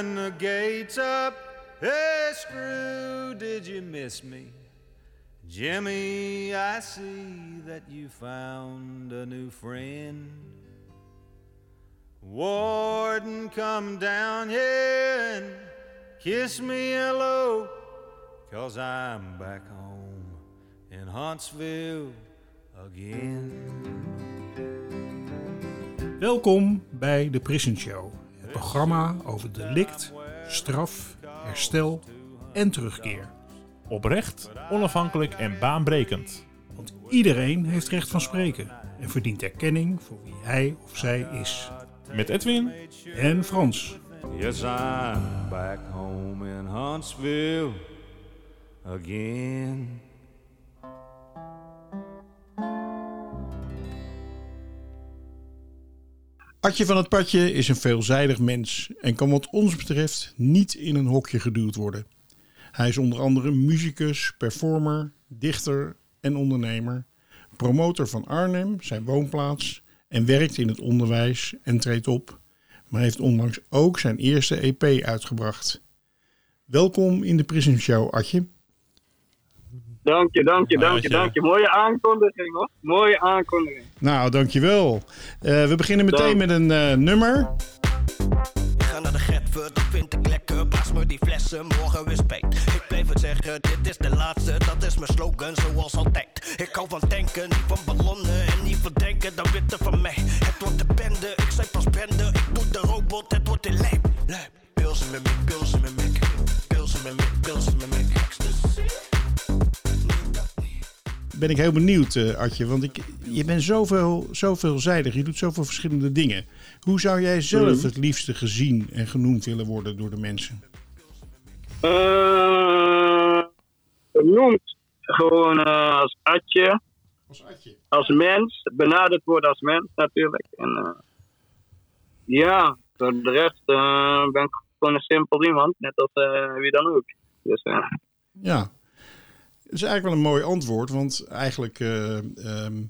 and the gates up. Hey, Screw, did you miss me? Jimmy, I see that you found a new friend. Warden, come down here and kiss me hello, cause I'm back home in Huntsville again. Welkom bij de Prison Show, programma over delict, straf, herstel en terugkeer. Oprecht, onafhankelijk en baanbrekend. Want iedereen heeft recht van spreken en verdient erkenning voor wie hij of zij is. Met Edwin En Frans. Yes, I'm back home in Huntsville again. Adje van het Padje is een veelzijdig mens en kan wat ons betreft niet in een hokje geduwd worden. Hij is onder andere muzikus, performer, dichter en ondernemer, promotor van Arnhem, zijn woonplaats, en werkt in het onderwijs en treedt op, maar heeft onlangs ook zijn eerste EP uitgebracht. Welkom in de Prison Show, Adje. Dank je, dank je, dank je, dank je. Mooie aankondiging hoor. Mooie aankondiging. Nou, dankjewel. Eh we beginnen meteen met een eh, nummer. Ik ga naar de Getver, dat vind ik lekker. Pas me die flessen, morgen weer spijt. Ik blijf het zeggen, dit is de laatste, dat is mijn slogan zoals altijd. Ik hou van tanken, niet van ballonnen en niet van denken, dan witte van mij. Het wordt de bende, ik zei pas bende, ik doe de robot, het wordt de lijp. lijp. Pils in mijn mik, pils in mijn mik, pils in mijn mik, pils in mijn mik. Ecstasy. Ben ik heel benieuwd, eh Adje, want ik, je bent zoveel, zo veelzijdig, je doet zoveel verschillende dingen. Hoe zou jij zelf het liefste gezien en genoemd willen worden door de mensen? Eh, Genoemd gewoon als Atje, Als Adje. als mens. Benaderd worden als mens natuurlijk. En eh, ja, voor de rest ben ik gewoon een simpel iemand, net als wie dan ook. Dus Ja, is eigenlijk wel een mooi antwoord, want eigenlijk eh, ehm,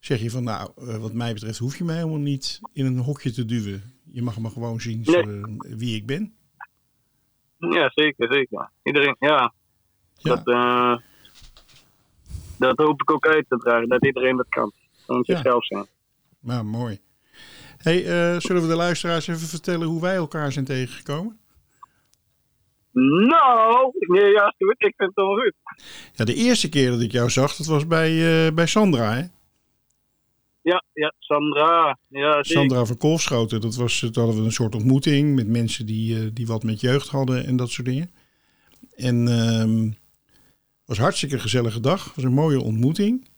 zeg je van, nou, eh, wat mij betreft hoef je mij helemaal niet in een hokje te duwen. Je mag me gewoon zien Nee. eh, wie ik ben. ja, zeker, zeker. Iedereen, ja. Ja. Dat, dat hoop ik ook uit te dragen, dat iedereen dat kan. Gewoon Ja. zichzelf zijn. Nou, mooi. Hey, zullen we de luisteraars even vertellen hoe wij elkaar zijn tegengekomen? Nou, nee, ja, goed. Ik vind het wel goed. Ja, de eerste keer dat ik jou zag, dat was bij, eh, bij Sandra, hè? Ja, ja, Sandra. Ja. Sandra van Kolfschoten. Dat was, toen hadden we een soort ontmoeting met mensen die, eh, die wat met jeugd hadden en dat soort dingen. En ehm was een hartstikke gezellige dag. was een mooie ontmoeting.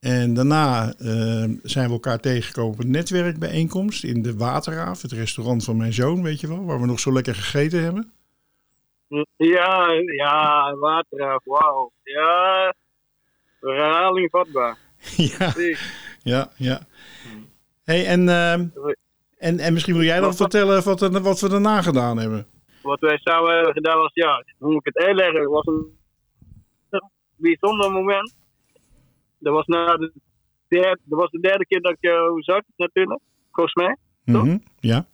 En daarna ehm, zijn we elkaar tegengekomen op een netwerkbijeenkomst in de Waterraaf, het restaurant van mijn zoon, weet je wel, waar we nog zo lekker gegeten hebben. Ja, ja, wateraf, wauw. Ja, herhaling vatbaar. ja, ja, ja. Hey, en, ehm, en, en misschien wil jij dan vertellen wat, wat we daarna gedaan hebben. Wat wij samen hebben gedaan was, ja, hoe moet ik het uitleggen? Het was een bijzonder moment. Dat was, na de derde, dat was de derde keer dat ik jou zag, natuurlijk, volgens mij. Toch? Mhm, Ja.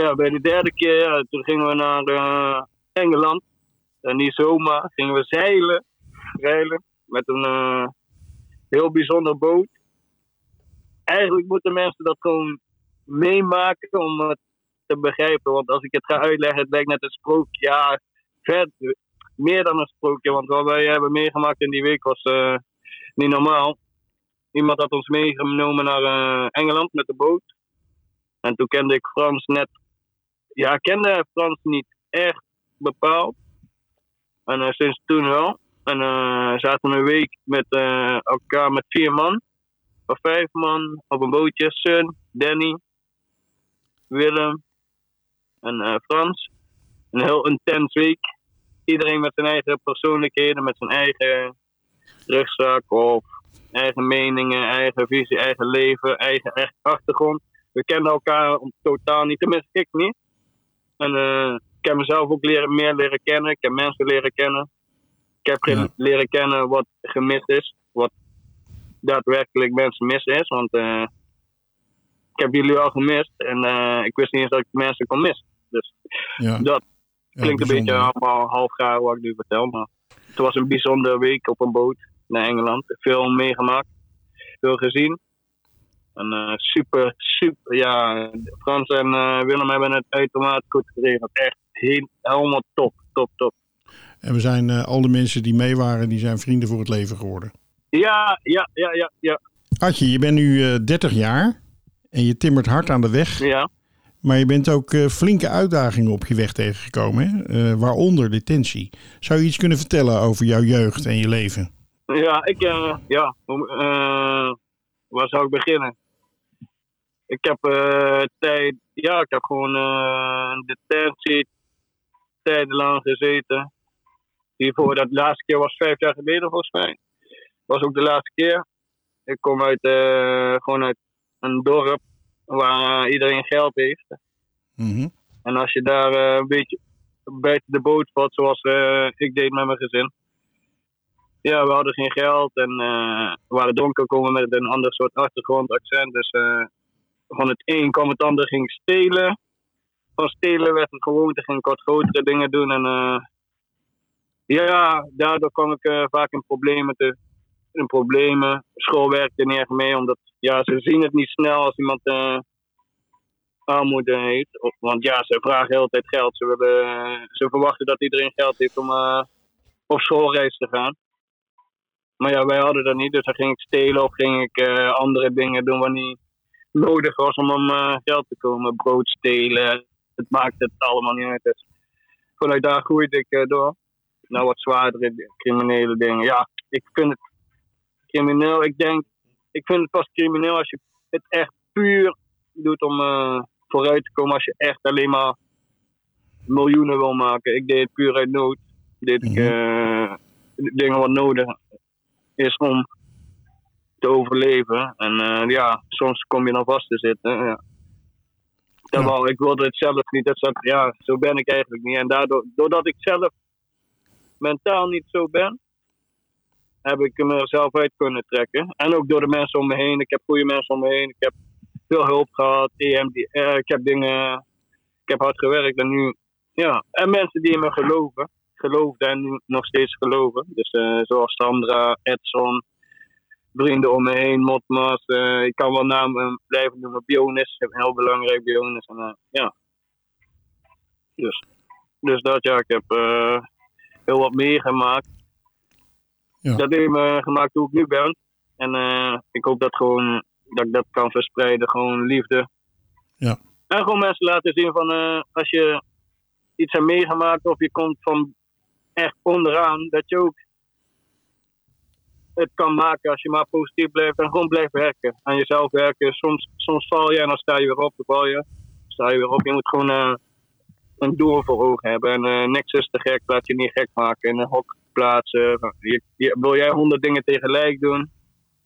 Ja, bij de derde keer, ja, toen gingen we naar eh, Engeland. En niet zomaar, gingen we zeilen. Zeilen met een eh, heel bijzonder boot. Eigenlijk moeten mensen dat gewoon meemaken om het te begrijpen. Want als ik het ga uitleggen, het lijkt net een sprookje. Ja, vet. Meer dan een sprookje. Want wat wij hebben meegemaakt in die week was eh, niet normaal. Iemand had ons meegenomen naar Engeland met de boot. En toen kende ik Frans net. Ja, ik kende Frans niet echt bepaald. En eh, sinds toen wel. En eh zaten een week met eh, elkaar met vier man. Of vijf man op een bootje. Sun, Danny, Willem en Frans. Een heel intens week. Iedereen met zijn eigen persoonlijkheden, met zijn eigen rugzak of eigen meningen, eigen visie, eigen leven, eigen echt achtergrond. We kennen elkaar totaal niet, tenminste ik niet. En eh, ik heb mezelf ook leren, meer leren kennen. Ik heb mensen leren kennen. Ik heb Ja. leren kennen wat gemist is. Wat daadwerkelijk mensen mis is. Want eh, ik heb jullie al gemist. En eh, ik wist niet eens dat ik mensen kon missen. Dus Ja, dat ja, klinkt een beetje allemaal half gaar wat ik nu vertel. Maar het was een bijzondere week op een boot naar Engeland. Veel meegemaakt. Veel gezien. En eh, super, super. Ja, Frans en eh, Willem hebben het uitermate goed geregeld. Echt heel, helemaal top, top, top. En we zijn eh, al de mensen die mee waren, die zijn vrienden voor het leven geworden. Ja, ja, ja, ja, ja. Artje, je bent nu eh 30 jaar en je timmert hard aan de weg. ja. Maar je bent ook flinke uitdagingen op je weg tegengekomen, hè? Waaronder detentie. Zou je iets kunnen vertellen over jouw jeugd en je leven? Ja, ik, eh, ja, waar zou ik beginnen? Ik heb eh, tijd, ja, ik heb gewoon eh, een detentie tijdenlang gezeten. Hiervoor, dat laatste keer was vijf jaar geleden volgens mij. Was ook de laatste keer. Ik kom uit, eh, gewoon uit een dorp waar iedereen geld heeft. Mhm. En als je daar een beetje buiten de boot valt, zoals ik deed met mijn gezin. Ja, we hadden geen geld en we waren donker komen met een ander soort achtergrond, accent. Dus van het een kwam het ander, ging stelen. Van stelen werd het gewoonte, ging ik wat grotere dingen doen. En eh, ja, daardoor kwam ik eh, vaak in problemen, te, in problemen. School werkte niet echt mee, omdat ja, ze zien het niet snel als iemand eh, armoede heeft. Want ja, ze vragen de hele tijd geld. Ze, willen, ze verwachten dat iedereen geld heeft om op schoolreis te gaan. Maar ja, wij hadden dat niet. Dus dan ging ik stelen of ging ik andere dingen doen wat niet nodig was om aan eh, geld te komen. Brood stelen. Het maakt het allemaal niet uit. Dus vanuit daar groeide ik eh, door. Nou, wat zwaardere criminele dingen. Ja, ik vind het crimineel. Ik denk, ik vind het pas crimineel als je het echt puur doet om eh, vooruit te komen als je echt alleen maar miljoenen wil maken. Ik deed het puur uit nood. Deed ik eh, dingen wat nodig is om te overleven. En eh, ja, soms kom je dan vast te zitten. Ja. Terwijl ik wilde het zelf niet. Dat zat, ja, zo ben ik eigenlijk niet. En daardoor, doordat ik zelf mentaal niet zo ben, heb ik hem er zelf uit kunnen trekken. En ook door de mensen om me heen. Ik heb goede mensen om me heen. Ik heb veel hulp gehad. EMD, eh, ik heb dingen. Ik heb hard gewerkt en nu. Ja, en mensen die in me geloven. Geloofden en nu nog steeds geloven. Dus eh, zoals Sandra, Edson, vrienden om me heen, Motmas. eh, ik kan wel namen blijven noemen. Bionis, heel belangrijk Bionis. En, eh, ja. Dus, dus dat ja, ik heb eh, heel wat meegemaakt. Ja. Dat heeft me gemaakt hoe ik nu ben. En ik hoop dat, gewoon, dat ik dat kan verspreiden. Gewoon liefde. Ja. En gewoon mensen laten zien van als je iets hebt meegemaakt of je komt van echt onderaan, dat je ook het kan maken als je maar positief blijft en gewoon blijft werken. Aan jezelf werken. Soms, soms val je en dan sta je weer op, dan val je. Sta je weer op. Je moet gewoon eh, een doel voor ogen hebben. En eh, niks is te gek, laat je niet gek maken. In een hok plaatsen. Wil jij honderd dingen tegelijk doen,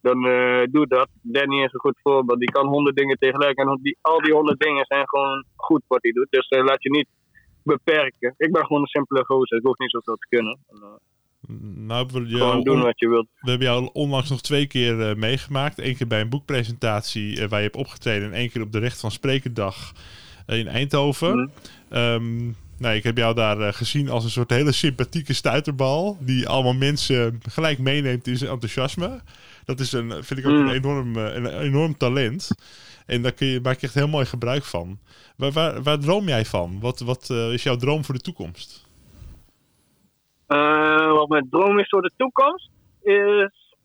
dan eh, doe dat. Danny is een goed voorbeeld. Die kan honderd dingen tegelijk. En die, al die honderd dingen zijn gewoon goed wat hij doet. Dus laat je niet beperken. Ik ben gewoon een simpele gozer. Ik hoef niet zoveel te kunnen. En, Nou, we, gewoon doen wat je wilt. we hebben jou onlangs nog twee keer eh, meegemaakt. Eén keer bij een boekpresentatie eh, waar je hebt opgetreden. En één keer op de Recht van Sprekendag eh, in Eindhoven. Mhm. Ehm, nou, ik heb jou daar gezien als een soort hele sympathieke stuiterbal. Die allemaal mensen gelijk meeneemt in zijn enthousiasme. Dat is een, vind ik ook Mm. een, enorm, eh, een enorm talent. En daar kun je, maak je echt heel mooi gebruik van. Waar, waar, waar droom jij van? Wat, wat is jouw droom voor de toekomst? Eh, wat mijn droom is voor de toekomst is.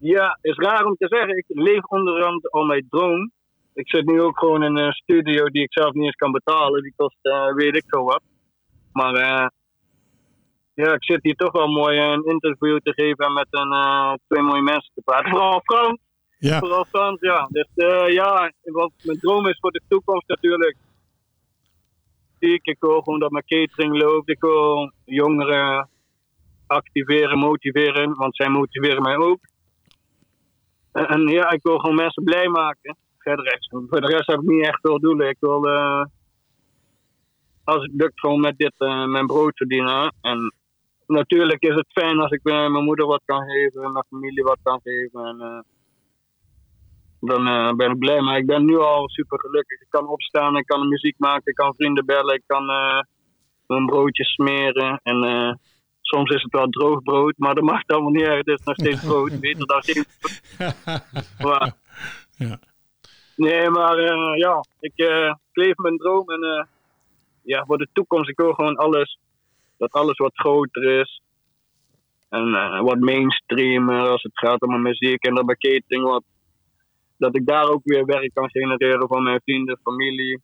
Ja, is raar om te zeggen. Ik leef onderhand al mijn droom. Ik zit nu ook gewoon in een studio die ik zelf niet eens kan betalen. Die kost eh, weet ik veel wat. Maar eh, ja, ik zit hier toch wel mooi een interview te geven en met een, eh, twee mooie mensen te praten. Vooral Frans. Ja, Vooral Frans, ja. Dus eh, ja, wat mijn droom is voor de toekomst natuurlijk. Ik, ik wil gewoon dat mijn catering loopt. Ik wil jongeren activeren, motiveren, want zij motiveren mij ook. En, ja, ik wil gewoon mensen blij maken. Verder, voor de rest heb ik niet echt veel doelen. Ik wil, eh, als het lukt, gewoon met dit eh, mijn brood verdienen. En natuurlijk is het fijn als ik mijn moeder wat kan geven, mijn familie wat kan geven. En, eh, dan ben ik blij. Maar ik ben nu al super gelukkig. Ik kan opstaan, ik kan muziek maken, ik kan vrienden bellen, ik kan eh, een broodje smeren. En soms is het wel droog brood, maar dat mag allemaal niet uit. Het is nog steeds brood. Beter dan geen maar, Ja. Nee, maar eh, ja, ik, eh, ik leef mijn droom. En eh, ja, voor de toekomst, ik wil gewoon alles. Dat alles wat groter is. En eh, wat mainstreamer als het gaat om mijn muziek en de marketing. Wat, dat ik daar ook weer werk kan genereren van mijn vrienden, familie.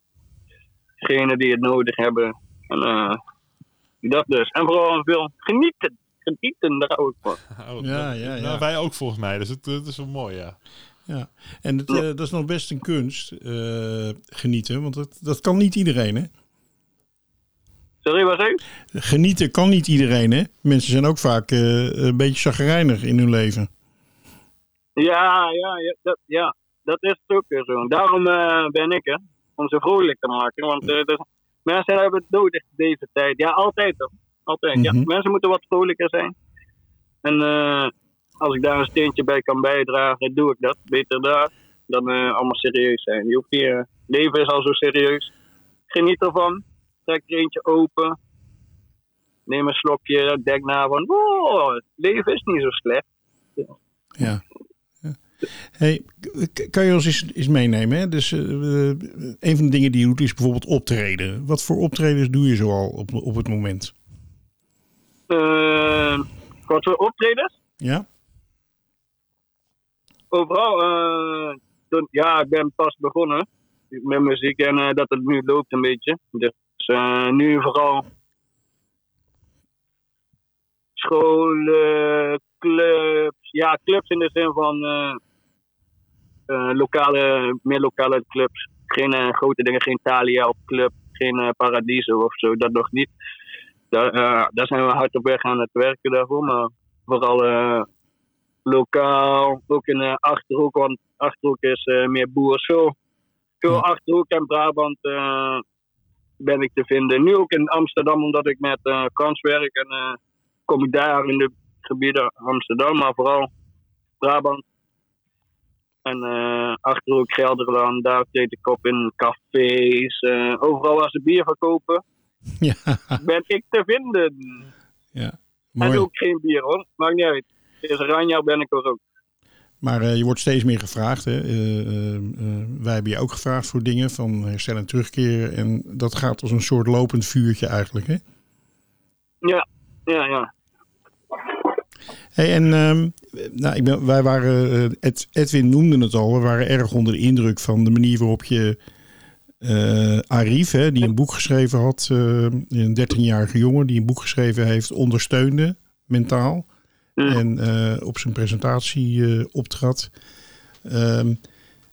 Degenen die het nodig hebben. En eh, dat dus. En vooral veel genieten. Genieten, daar hou ik van. Oh, Ja, dat- ja, ja. Nou, wij ook volgens mij, dus het, het is wel mooi, ja. Ja. En het, eh, dat is nog best een kunst, eh, genieten. Want dat, dat kan niet iedereen, hè? Sorry, wat zei? Genieten kan niet iedereen, hè? Mensen zijn ook vaak eh, een beetje chagrijnig in hun leven. Ja, ja, ja, dat, ja, dat is het ook weer zo. Daarom eh, ben ik er, om ze vrolijk te maken. Want eh, dus, mensen hebben het nodig deze tijd. Ja, altijd toch? Altijd. Ja, Mhm. mensen moeten wat vrolijker zijn. En eh, als ik daar een steentje bij kan bijdragen, doe ik dat. Beter daar dan eh, allemaal serieus zijn. Je hoeft hier, leven is al zo serieus. Geniet ervan. Trek er eentje open. Neem een slokje. Denk na van, oh, het leven is niet zo slecht. Ja. Ja. Hey, kan je ons eens, eens meenemen? Hè? Dus eh, eh, een van de dingen die je doet is bijvoorbeeld optreden. Wat voor optredens doe je zoal op, op het moment? Eh, wat voor optredens? Ja? Overal. toen- ja, ik ben pas begonnen met muziek en dat het nu loopt een beetje. Dus nu vooral scholen, clubs. Ja, clubs in de zin van eh, eh, lokale, meer lokale clubs. Geen eh, grote dingen, geen Thalia of club, geen Paradiso of zo, dat nog niet. Daar, daar zijn we hard op weg aan het werken daarvoor, maar vooral lokaal, ook in de Achterhoek, want Achterhoek is meer boers. Veel. Achterhoek en Brabant ben ik te vinden. Nu ook in Amsterdam, omdat ik met eh Frans werk en kom ik daar in de gebieden Amsterdam, maar vooral Brabant. En eh Achterhoek, Gelderland, daar treed ik op in cafés. eh, overal waar ze bier verkopen, Ja. ben ik te vinden. ja. En Mooi. ook geen bier hoor, maakt niet uit. Is Ranja ben ik er ook. Maar eh, je wordt steeds meer gevraagd. Hè? Wij hebben je ook gevraagd voor dingen van herstel en terugkeren. En dat gaat als een soort lopend vuurtje eigenlijk. Hè? Ja, ja, ja. Hey, en ehm, nou, ik ben, wij waren, eh, Ed- Edwin noemde het al, we waren erg onder de indruk van de manier waarop je eh Arif, hè, die een boek geschreven had, eh, een 13-jarige jongen die een boek geschreven heeft, ondersteunde mentaal. Mm. En op zijn presentatie optrad. Ehm,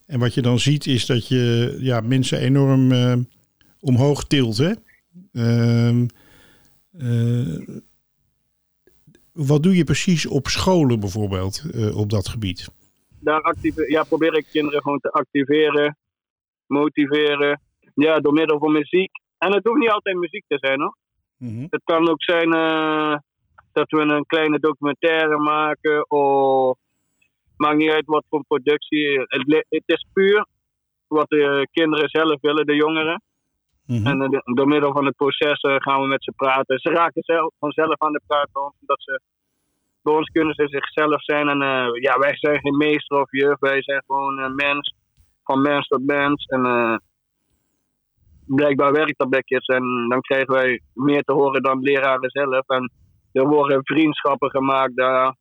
en wat je dan ziet is dat je ja, mensen enorm omhoog tilt. Hè? Eh, wat doe je precies op scholen bijvoorbeeld eh, op dat gebied? Daar actieve, ja, probeer ik kinderen gewoon te activeren, motiveren. Ja, door middel van muziek. En het hoeft niet altijd muziek te zijn hoor. Mhm. Het kan ook zijn eh, dat we een kleine documentaire maken of maakt niet uit wat voor productie. Het, het is puur wat de kinderen zelf willen, de jongeren. Mhm. En eh, door middel van het proces eh, gaan we met ze praten. Ze raken zelf, vanzelf aan de praat. Omdat ze, bij ons kunnen ze zichzelf zijn. En eh, ja, wij zijn geen meester of juf. Wij zijn gewoon mens. Van mens tot mens. En blijkbaar werkt dat bij. En dan krijgen wij meer te horen dan leraren zelf. En er worden vriendschappen gemaakt daar.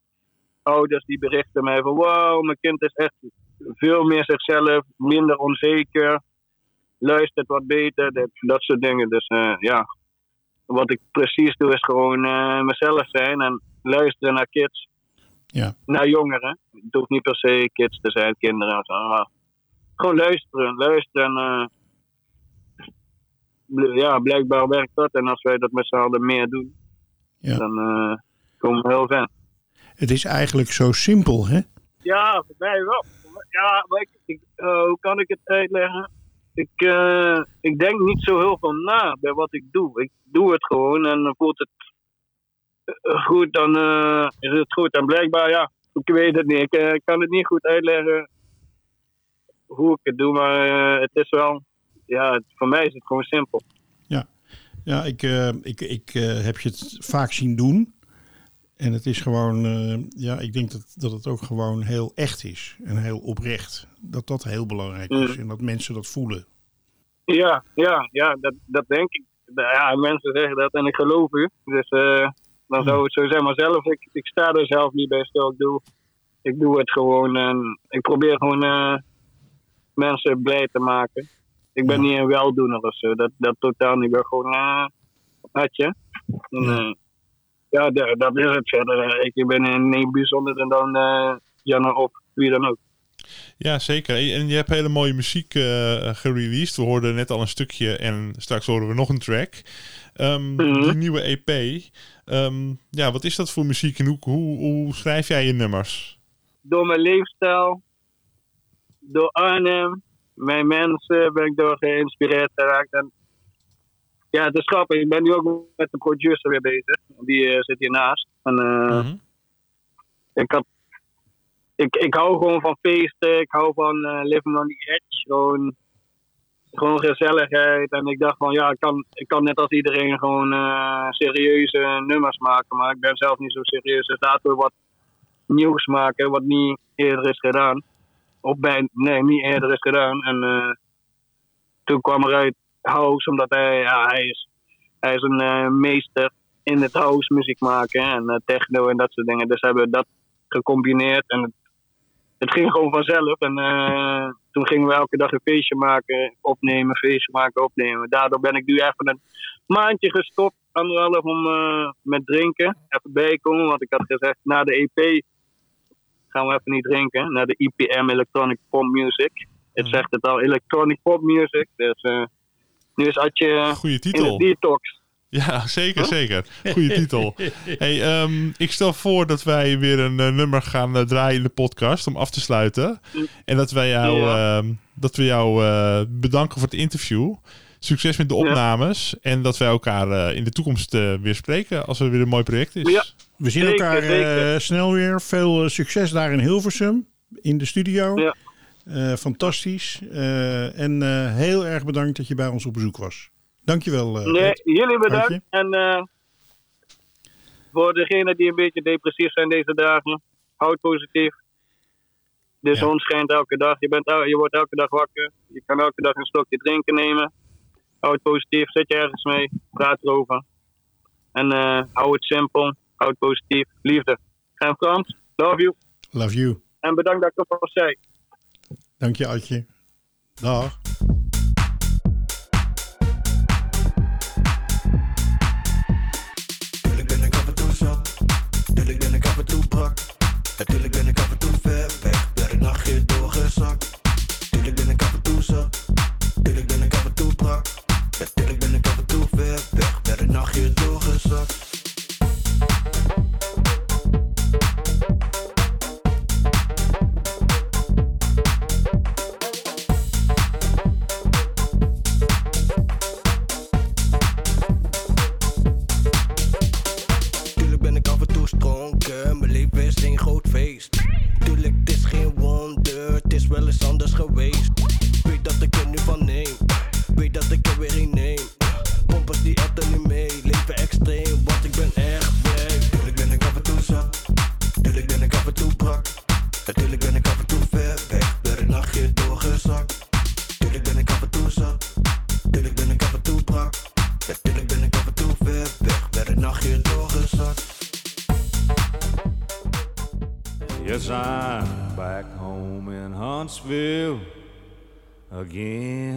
Ouders die berichten mij van... Wow, mijn kind is echt veel meer zichzelf. Minder onzeker luistert wat beter, dat, dat soort dingen. Dus eh, ja, wat ik precies doe is gewoon eh, mezelf zijn en luisteren naar kids. Ja. Naar jongeren. Het hoeft niet per se kids te zijn, kinderen gewoon luisteren, luisteren. eh, ja, blijkbaar werkt dat. En als wij dat met z'n allen meer doen, Ja. dan eh, komen we heel ver. Het is eigenlijk zo simpel, hè? Ja, voor mij wel. Ja, maar ik, ik, hoe kan ik het uitleggen? Ik, eh, ik denk niet zo heel veel na bij wat ik doe. Ik doe het gewoon en voelt het eh, goed, dan eh, is het goed. En blijkbaar, ja, ik weet het niet. Ik, ik kan het niet goed uitleggen hoe ik het doe, maar het is wel, ja, voor mij is het gewoon simpel. Ja, ik, eh, ik, ik eh, heb je het vaak zien doen. En het is gewoon, eh, ja, ik denk dat, dat het ook gewoon heel echt is. En heel oprecht. Dat dat heel belangrijk is. Mm. En dat mensen dat voelen. Ja, ja, ja, dat, dat denk ik. Ja, mensen zeggen dat en ik geloof u. Dus eh, dan zou het zo zijn. Maar zelf, ik, ik sta er zelf niet bij stil. Ik doe, ik doe het gewoon en ik probeer gewoon eh, mensen blij te maken. Ik ben Ja. niet een weldoener of zo. Dat, dat totaal niet. Ik ben gewoon eh hartje. En, Ja. ja, da- dat is het verder. Eh, Ik ben eh, niet bijzonder dan eh Janne of wie dan ook. Ja, zeker. En je hebt hele mooie muziek eh gereleased. We hoorden net al een stukje en straks horen we nog een track. Mhm. Die nieuwe EP. Ehm, ja, wat is dat voor muziek en hoe, hoe, hoe schrijf jij je nummers? door mijn leefstijl, door Arnhem, mijn mensen ben ik door geïnspireerd geraakt. En ja, het is grappig. Ik ben nu ook met de producer weer bezig. Die eh, zit hiernaast. En, eh, Mhm. ik, had, ik, ik hou gewoon van feesten. Ik hou van eh, living on the edge. Gewoon, gewoon gezelligheid. En ik dacht van ja, ik kan, ik kan net als iedereen gewoon serieuze nummers maken. Maar ik ben zelf niet zo serieus. Dus laten we wat nieuws maken wat niet eerder is gedaan. Of bij, nee, niet eerder is gedaan. En toen kwam er uit house, omdat hij, ja, hij is, hij is een eh, meester in het house muziek maken en eh, techno en dat soort dingen. Dus hebben we dat gecombineerd en het, het ging gewoon vanzelf. En eh, toen gingen we elke dag een feestje maken, opnemen, feestje maken, opnemen. Daardoor ben ik nu even een maandje gestopt, anderhalf om eh, met drinken. Even bijkomen, want ik had gezegd na de EP gaan we even niet drinken. Naar de IPM Electronic Pop Music. Het Mhm. zegt het al, Electronic Pop Music. Dus nu is Adje Goeie in titel. detox. Ja, zeker, zeker. Goeie titel. Hey, ehm, ik stel voor dat wij weer een eh, nummer gaan eh, draaien in de podcast om af te sluiten. En dat wij jou, Ja. ehm, dat we jou eh, bedanken voor het interview. Succes met de Ja. opnames. En dat wij elkaar eh, in de toekomst eh, weer spreken als er weer een mooi project is. Ja. We zien Zeker, elkaar eh, snel weer. Veel eh, succes daar in Hilversum. In de studio. Ja. Eh, fantastisch. Eh, en eh, heel erg bedankt dat je bij ons op bezoek was. Dankjewel. eh Nee, jullie bedankt. Dank En voor degenen die een beetje depressief zijn deze dagen, houd positief. De Ja. zon schijnt elke dag. Je, bent, je wordt elke dag wakker. Je kan elke dag een stokje drinken nemen. Houd positief. Zet je ergens mee. Praat erover. En hou het simpel. Houd positief. Liefde. En Frans, love you. Love you. En bedankt dat ik het was zei. Dank je, Adje. Dag. Natuurlijk ben ik af en toe zat, natuurlijk ben ik af en toe brak. Natuurlijk ben ik af en toe ver weg, werd een nachtje doorgezakt. Die er nu mee, leven extreem, want ik ben echt ben ik af en toe zat, tuurlijk ben ik af en toe brak. Ben ik af en toe ver weg, werd een nachtje doorgezakt. Tuurlijk ben ik af en toe zat, ben ik af en toe brak. Ben ik af en toe ver weg, werd een nachtje. Yes, I'm back home in Huntsville again.